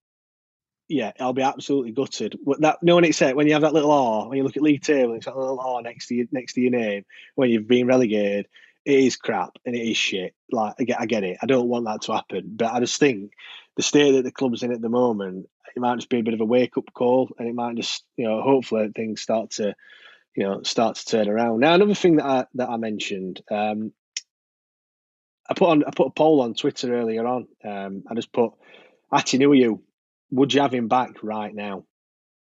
yeah, I'll be absolutely gutted. That no one except when you have that little R when you look at league table, it's that little R next to you, next to your name when you've been relegated. It is crap and it is shit. Like I get, I get it. I don't want that to happen, but I just think the state that the club's in at the moment, it might just be a bit of a wake up call, and it might just, you know, hopefully things start to, you know, start to turn around. Now, another thing that I that I mentioned, um, I put on, I put a poll on Twitter earlier on. Um, I just put, Atdhe Nuhiu would you have him back right now?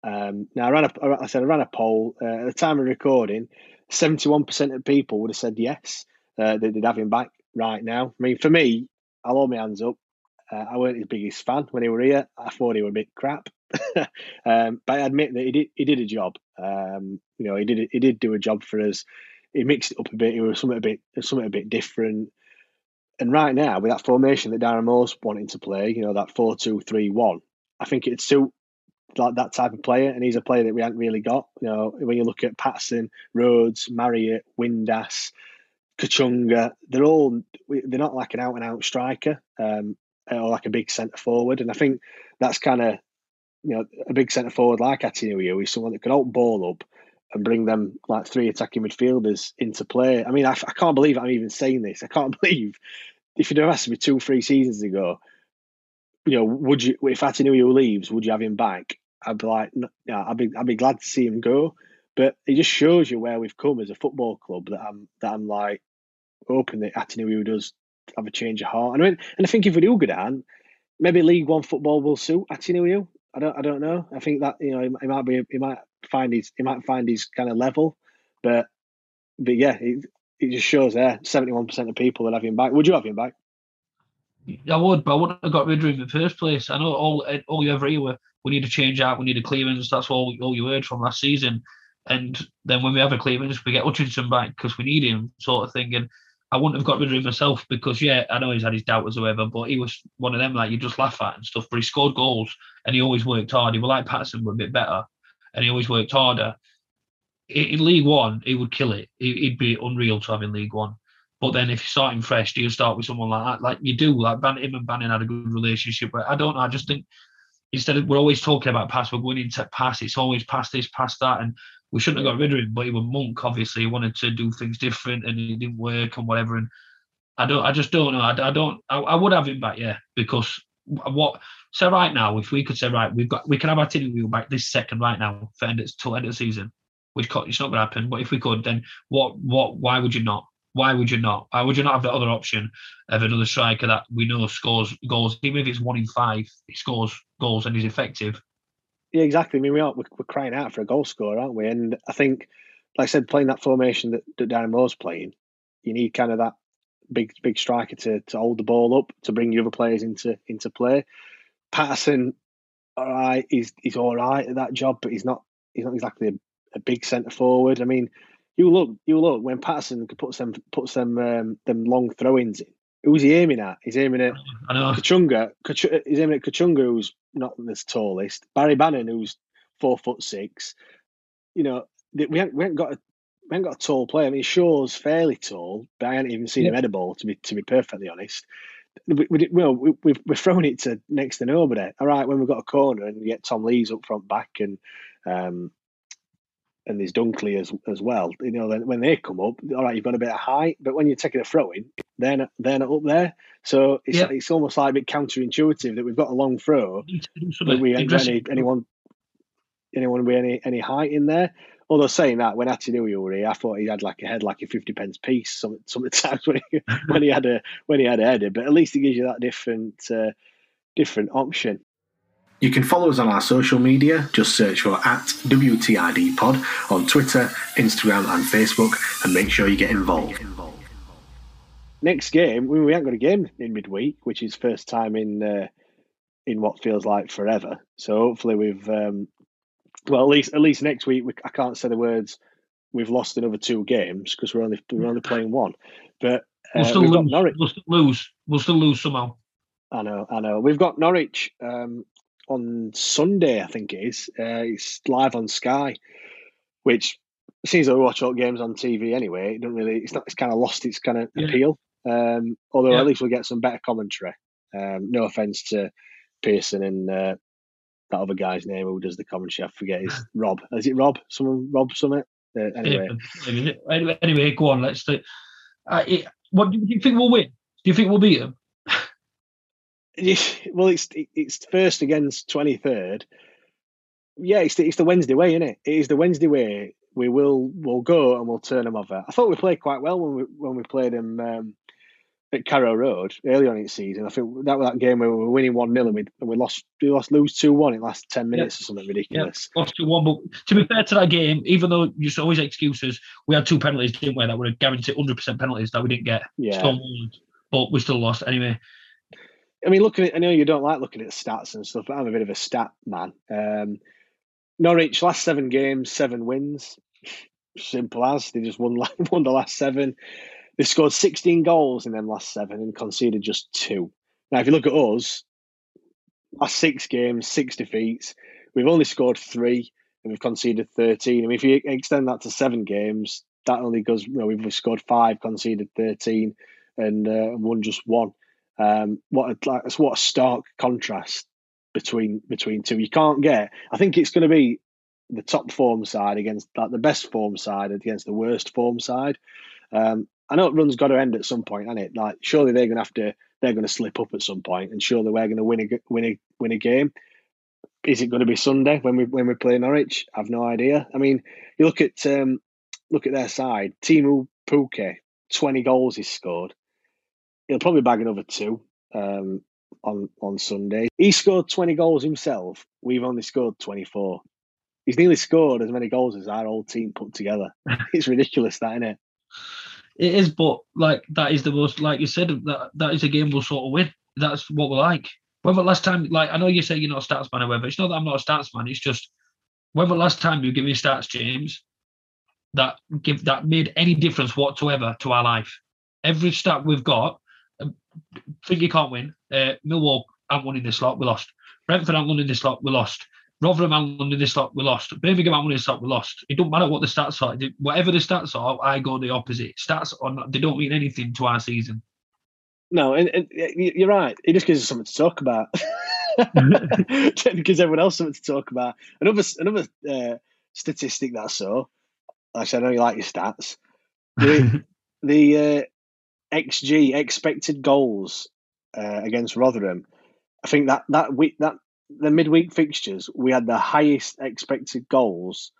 Um, now, I ran a, I said I ran a poll uh, at the time of recording. Seventy-one percent of people would have said yes, uh, that they'd have him back right now. I mean, for me, I'll hold my hands up. Uh, I weren't his biggest fan when he were here. I thought he was a bit crap, um, but I admit that he did he did a job. Um, you know, he did he did do a job for us. He mixed it up a bit. He was something a bit something a bit different. And right now, with that formation that Darren Moore's wanting to play, you know, that four two three one, I think it'd suit like that type of player, and he's a player that we haven't really got. You know, when you look at Paterson, Rhodes, Marriott, Windass, Kachunga, they're all they're not like an out and out striker um, or like a big centre forward, and I think that's kind of you know a big centre forward like Atinu is someone that can hold ball up and bring them like three attacking midfielders into play. I mean, I, I can't believe I'm even saying this. I can't believe if you'd have asked me two, three seasons ago, you know, would you if Atinu leaves, would you have him back? I'd be like, I'd be I'd be glad to see him go. But it just shows you where we've come as a football club that I'm that I'm like hoping that Atinu does have a change of heart. And I mean, and I think if we do go down, maybe League One football will suit Atinu. I don't I don't know. I think that you know he, he might be he might find his he might find his kind of level, but but yeah, it, it just shows there seventy one percent of people that have him back. Would you have him back?
I would, but I wouldn't have got rid of him in the first place. I know all eh, all you ever hear were we need to change out, we need a clearance. That's all all you heard from last season. And then when we have a clearance, we get Hutchinson back because we need him, sort of thing. And I wouldn't have got rid of him myself because yeah, I know he's had his doubters or whatever, but he was one of them like you just laugh at and stuff. But he scored goals and he always worked hard. He was like Paterson, but a bit better, and he always worked harder. In League One, he would kill it. He'd be unreal to have in League One. But then if you're starting fresh, do you start with someone like that? Like you do, like Ban- him and Bannan had a good relationship. But I don't know. I just think instead of we're always talking about pass, we're going into pass. It's always past this, past that, and we shouldn't have got rid of him. But he was monk. Obviously, he wanted to do things different, and it didn't work and whatever. And I don't. I just don't know. I, I don't. I, I, would have him back, yeah, because what. So right now, if we could say right, we've got we can have our wheel back this second right now for end it's till end of the season, which it's not going to happen. But if we could, then what? What? Why would you not? Why would you not? Why would you not have the other option of another striker that we know scores goals? Even if it's one in five, he scores goals and he's effective.
Yeah, exactly. I mean, we are we're, we're crying out for a goal scorer, aren't we? And I think, like I said, playing that formation that, that Darren Moore's playing, you need kind of that big big striker to to hold the ball up to bring the other players into into play. Paterson, all right, he's he's all right at that job, but he's not he's not exactly a, a big centre forward. I mean, you look, you look when Paterson puts them puts them um, them long throw-ins in. Who's he aiming at? He's aiming at
I know.
Kachunga. Kach- he's aiming at Kachunga, who's not the tallest. Barry Bannan, who's four foot six. You know, we haven't, we haven't got a we haven't got a tall player. I mean, Shaw's fairly tall, but I haven't even seen yeah. him ball. To be to be perfectly honest, we, we, well, we, we've we're throwing it to next to nobody. All right, when we've got a corner and we get Tom Lees up front back and um, and there's Dunkley as as well. You know, when they come up, all right, you've got a bit of height, but when you're taking a throw in, they're not, they're not up there. So it's it's almost like a bit counterintuitive that we've got a long throw, but we ain't got any, anyone anyone with any any height in there. Although saying that, when Atinu were here, I thought he had like a head like a fifty pence piece. Some sometimes when he when he had a when he had a header, but at least it gives you that different uh, different option.
You can follow us on our social media. Just search for at WTID Pod on Twitter, Instagram, and Facebook, and make sure you get involved.
Next game, we haven't got a game in midweek, which is first time in uh, in what feels like forever. So hopefully we've um, well at least at least next week we, I can't say the words we've lost another two games because we're only we're only playing one. But
uh, we'll still lose. We'll still lose. We'll still lose somehow.
I know, I know. We've got Norwich um, on Sunday, I think it is. Uh, it's live on Sky, which seems like we watch all games on TV anyway. It doesn't really. It's not. It's kind of lost its kind of yeah. appeal. Um, although yeah. at least we'll get some better commentary. Um, no offense to Pearson and uh, that other guy's name who does the commentary. I forget his Rob. Is it Rob? Someone Rob Summit. Uh, anyway.
anyway, anyway, go on. Let's do. Uh, it, what do you think we'll win? Do you think we'll beat them?
well, it's it's first against twenty third. Yeah, it's the, it's the Wednesday way, isn't it? It is the Wednesday way. We will we'll go and we'll turn them over. I thought we played quite well when we when we played them um, at Carrow Road early on in the season. I think that was that game where we were winning one 0 and we and we lost we lost lose two one in the last ten minutes yeah. or something ridiculous.
Yeah, lost two one. But to be fair to that game, even though you always excuses, we had two penalties, didn't we? That were guaranteed hundred percent penalties that we didn't get.
Yeah.
but we still lost anyway.
I mean, looking at, I know you don't like looking at stats and stuff, but I'm a bit of a stat man. Um, Norwich last seven games, seven wins. Simple as they just won won the last seven. They scored 16 goals in them last seven and conceded just two. Now, if you look at us, last six games, six defeats. we've only scored three and we've conceded 13. I mean, if you extend that to seven games, that only goes, you know, we've scored five, conceded 13, and uh, won just one. Um, what a, like, what a stark contrast between between two. You can't get. I think it's going to be the top form side against like the best form side against the worst form side. Um, I know it run's got to end at some point, and it like surely they're going to have to they're going to slip up at some point, and surely we're going to win a win a win a game. Is it going to be Sunday when we when we play Norwich? I've no idea. I mean, you look at um, look at their side. Teemu Pukki, twenty goals he's scored. He'll probably bag another two um, on on Sunday. He scored twenty goals himself. We've only scored twenty four. He's nearly scored as many goals as our whole team put together. it's ridiculous, that isn't it?
It is, but like that is the most, like you said, that that is a game we'll sort of win. That's what we like. Whether last time, like I know you say you're not a stats man, however, it's not that I'm not a stats man. It's just whether last time you give me stats, James, that give that made any difference whatsoever to our life. Every stat we've got, um, think you can't win. Uh, Millwall haven't won in this lot, we lost. Brentford haven't won in this lot, we lost. Rotherham haven't won in this lot, we lost. Birmingham haven't won in this lot, we lost. It don't matter what the stats are. Whatever the stats are, I go the opposite. Stats are not, they don't mean anything to our season.
No, and, and you're right. It just gives us something to talk about. it gives everyone else something to talk about. Another another uh, statistic that I saw. Actually, I said, I know you like your stats. The, the uh, XG expected goals uh, against Rotherham. I think that that week that the midweek fixtures we had the highest expected goals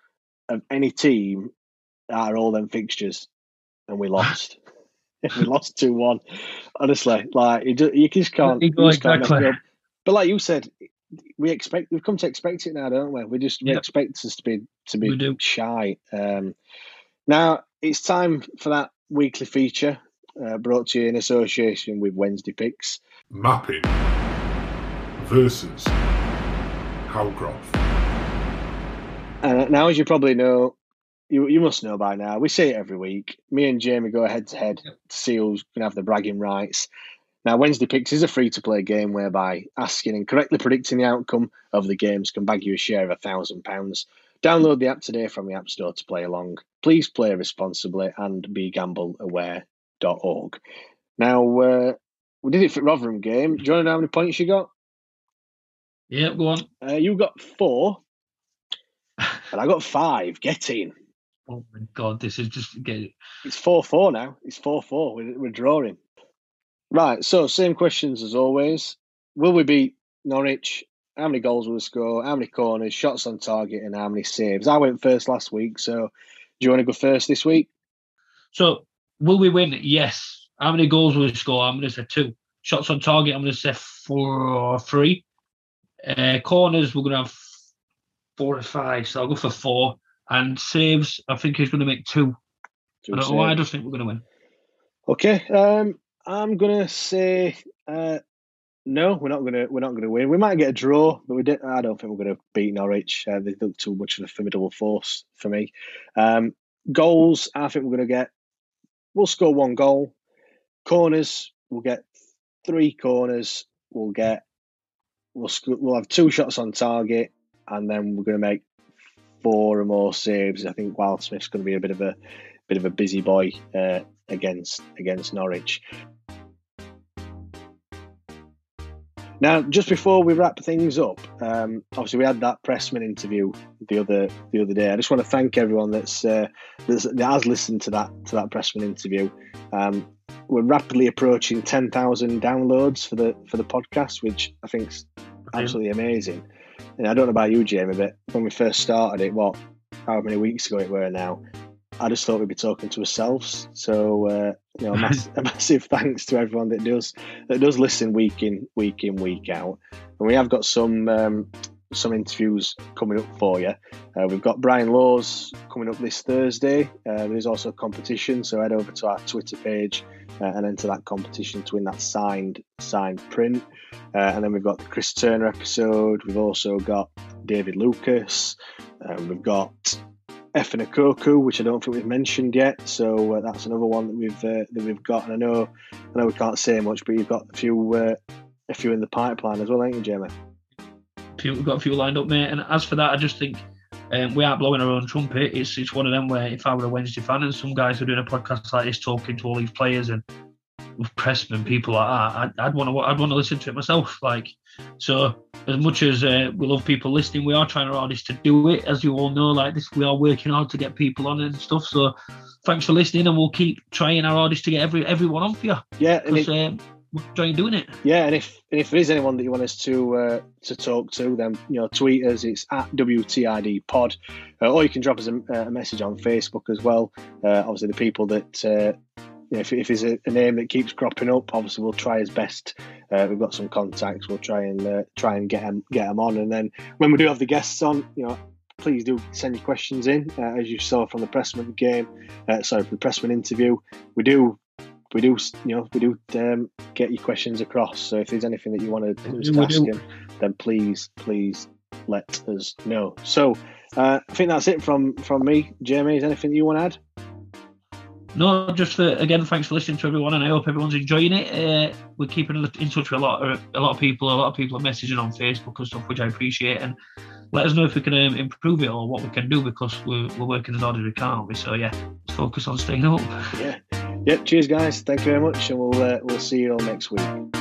of any team out of all them fixtures, and we lost. we lost two one. Honestly, like you, just, you just can't. You just can't exactly. But like you said, we expect we've come to expect it now, don't we? We just we expect us to be to be shy. Um, now it's time for that weekly feature uh, brought to you in association with Wednesday Picks.
Mapping versus Howcroft.
And now, as you probably know, you you must know by now. We say it every week. Me and Jamie go head to head to see who's going to have the bragging rights. Now, Wednesday Picks is a free to play game whereby asking and correctly predicting the outcome of the games can bag you a share of a thousand pounds. Download the app today from the App Store to play along. Please play responsibly and be gambleaware.org. Now, uh, we did it for Rotherham game. Do you want to know how many points you got?
Yeah, go on.
Uh, you got four, and I got five. Get in.
Oh my god, this is just getting.
It's four four now. It's four four. We're, we're drawing. Right. So same questions as always. Will we beat Norwich? How many goals will we score? How many corners, shots on target, and how many saves? I went first last week, so do you want to go first this week?
So will we win? Yes. How many goals will we score? I'm going to say two. Shots on target. I'm going to say four or three. Uh, corners. We're going to have four or five. So I'll go for four. And saves, I think he's going to make two. two I don't know why I just think we're going to win.
Okay, um, I'm going to say uh, no. We're not going to. We're not going to win. We might get a draw, but we did, I don't think we're going to beat Norwich. Uh, they look too much of a formidable force for me. Um, goals, I think we're going to get. We'll score one goal. Corners, we'll get three corners. We'll get. We'll sc- we'll have two shots on target, and then we're going to make four or more saves. I think Wildsmith's going to be a bit of a bit of a busy boy uh, against against Norwich. Now, just before we wrap things up, um, obviously we had that Pressman interview the other the other day. I just want to thank everyone that's, uh, that's that has listened to that to that Pressman interview. Um, we're rapidly approaching ten thousand downloads for the for the podcast, which I think is absolutely amazing. And I don't know about you, Jamie, but when we first started it, what, how many weeks ago it were now, I just thought we'd be talking to ourselves. So, uh, you know, a, mass- a, massive thanks to everyone that does that does listen week in, week in, week out. And we have got some um, some interviews coming up for you. Uh, we've got Brian Laws coming up this Thursday. Uh, there's also a competition, so head over to our Twitter page uh, and enter that competition to win that signed signed print. Uh, and then we've got the Chris Turner episode. We've also got David Lucas. Uh, we've got Efan Ekoku, which I don't think we've mentioned yet. So uh, that's another one that we've that we've got. And I know I know we can't say much, but you've got a few a few in the pipeline as well, ain't you, Jamie?
we've got a few lined up, mate. And as for that, I just think um, we are blowing our own trumpet. It's it's one of them where if I were a Wednesday fan and some guys are doing a podcast like this talking to all these players and Pressman, people like that, I'd, I'd want to I'd want to listen to it myself. Like so, as much as uh, we love people listening, we are trying our hardest to do it. As you all know, like this, we are working hard to get people on and stuff. So, thanks for listening, and we'll keep trying our hardest to get every everyone on for you.
Yeah, and it,
um, we're trying doing it.
Yeah, and if and if there is anyone that you want us to uh, to talk to, then you know, tweet us. It's at WTID Pod, uh, or you can drop us a, a, message on Facebook as well. Uh, obviously, the people that uh, if, if there's a, a, name that keeps cropping up, obviously we'll try as best. Uh, we've got some contacts. We'll try and uh, try and get them get them on, and then when we do have the guests on, you know, please do send your questions in. Uh, as you saw from the Pressman game, uh, sorry, from the Pressman interview, we do. We do, you know, we do um, get your questions across. So if there's anything that you want to, ask him, then please, please let us know. So uh, I think that's it from from me. Jamie, is anything you want to add?
No, just for, again, thanks for listening to everyone, and I hope everyone's enjoying it. Uh, we're keeping in touch with a lot, of, a lot of people. A lot of people are messaging on Facebook and stuff, which I appreciate. And let us know if we can um, improve it or what we can do because we're, we're working as hard as we can. We? So yeah, let's focus on staying up.
Yeah, yeah. Cheers, guys. Thank you very much, and we'll uh, we'll see you all next week.